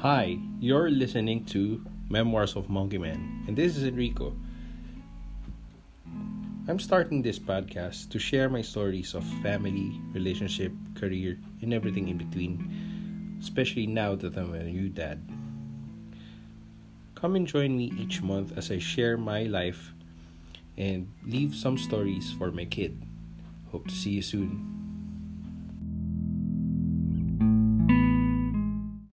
Hi, you're listening to Memoirs of Monkeyman, and this is Enrico. I'm starting this podcast to share my stories of family, relationship, career, and everything in between, especially now that I'm a new dad. Come and join me each month as I share my life and leave some stories for my kid. Hope to see you soon.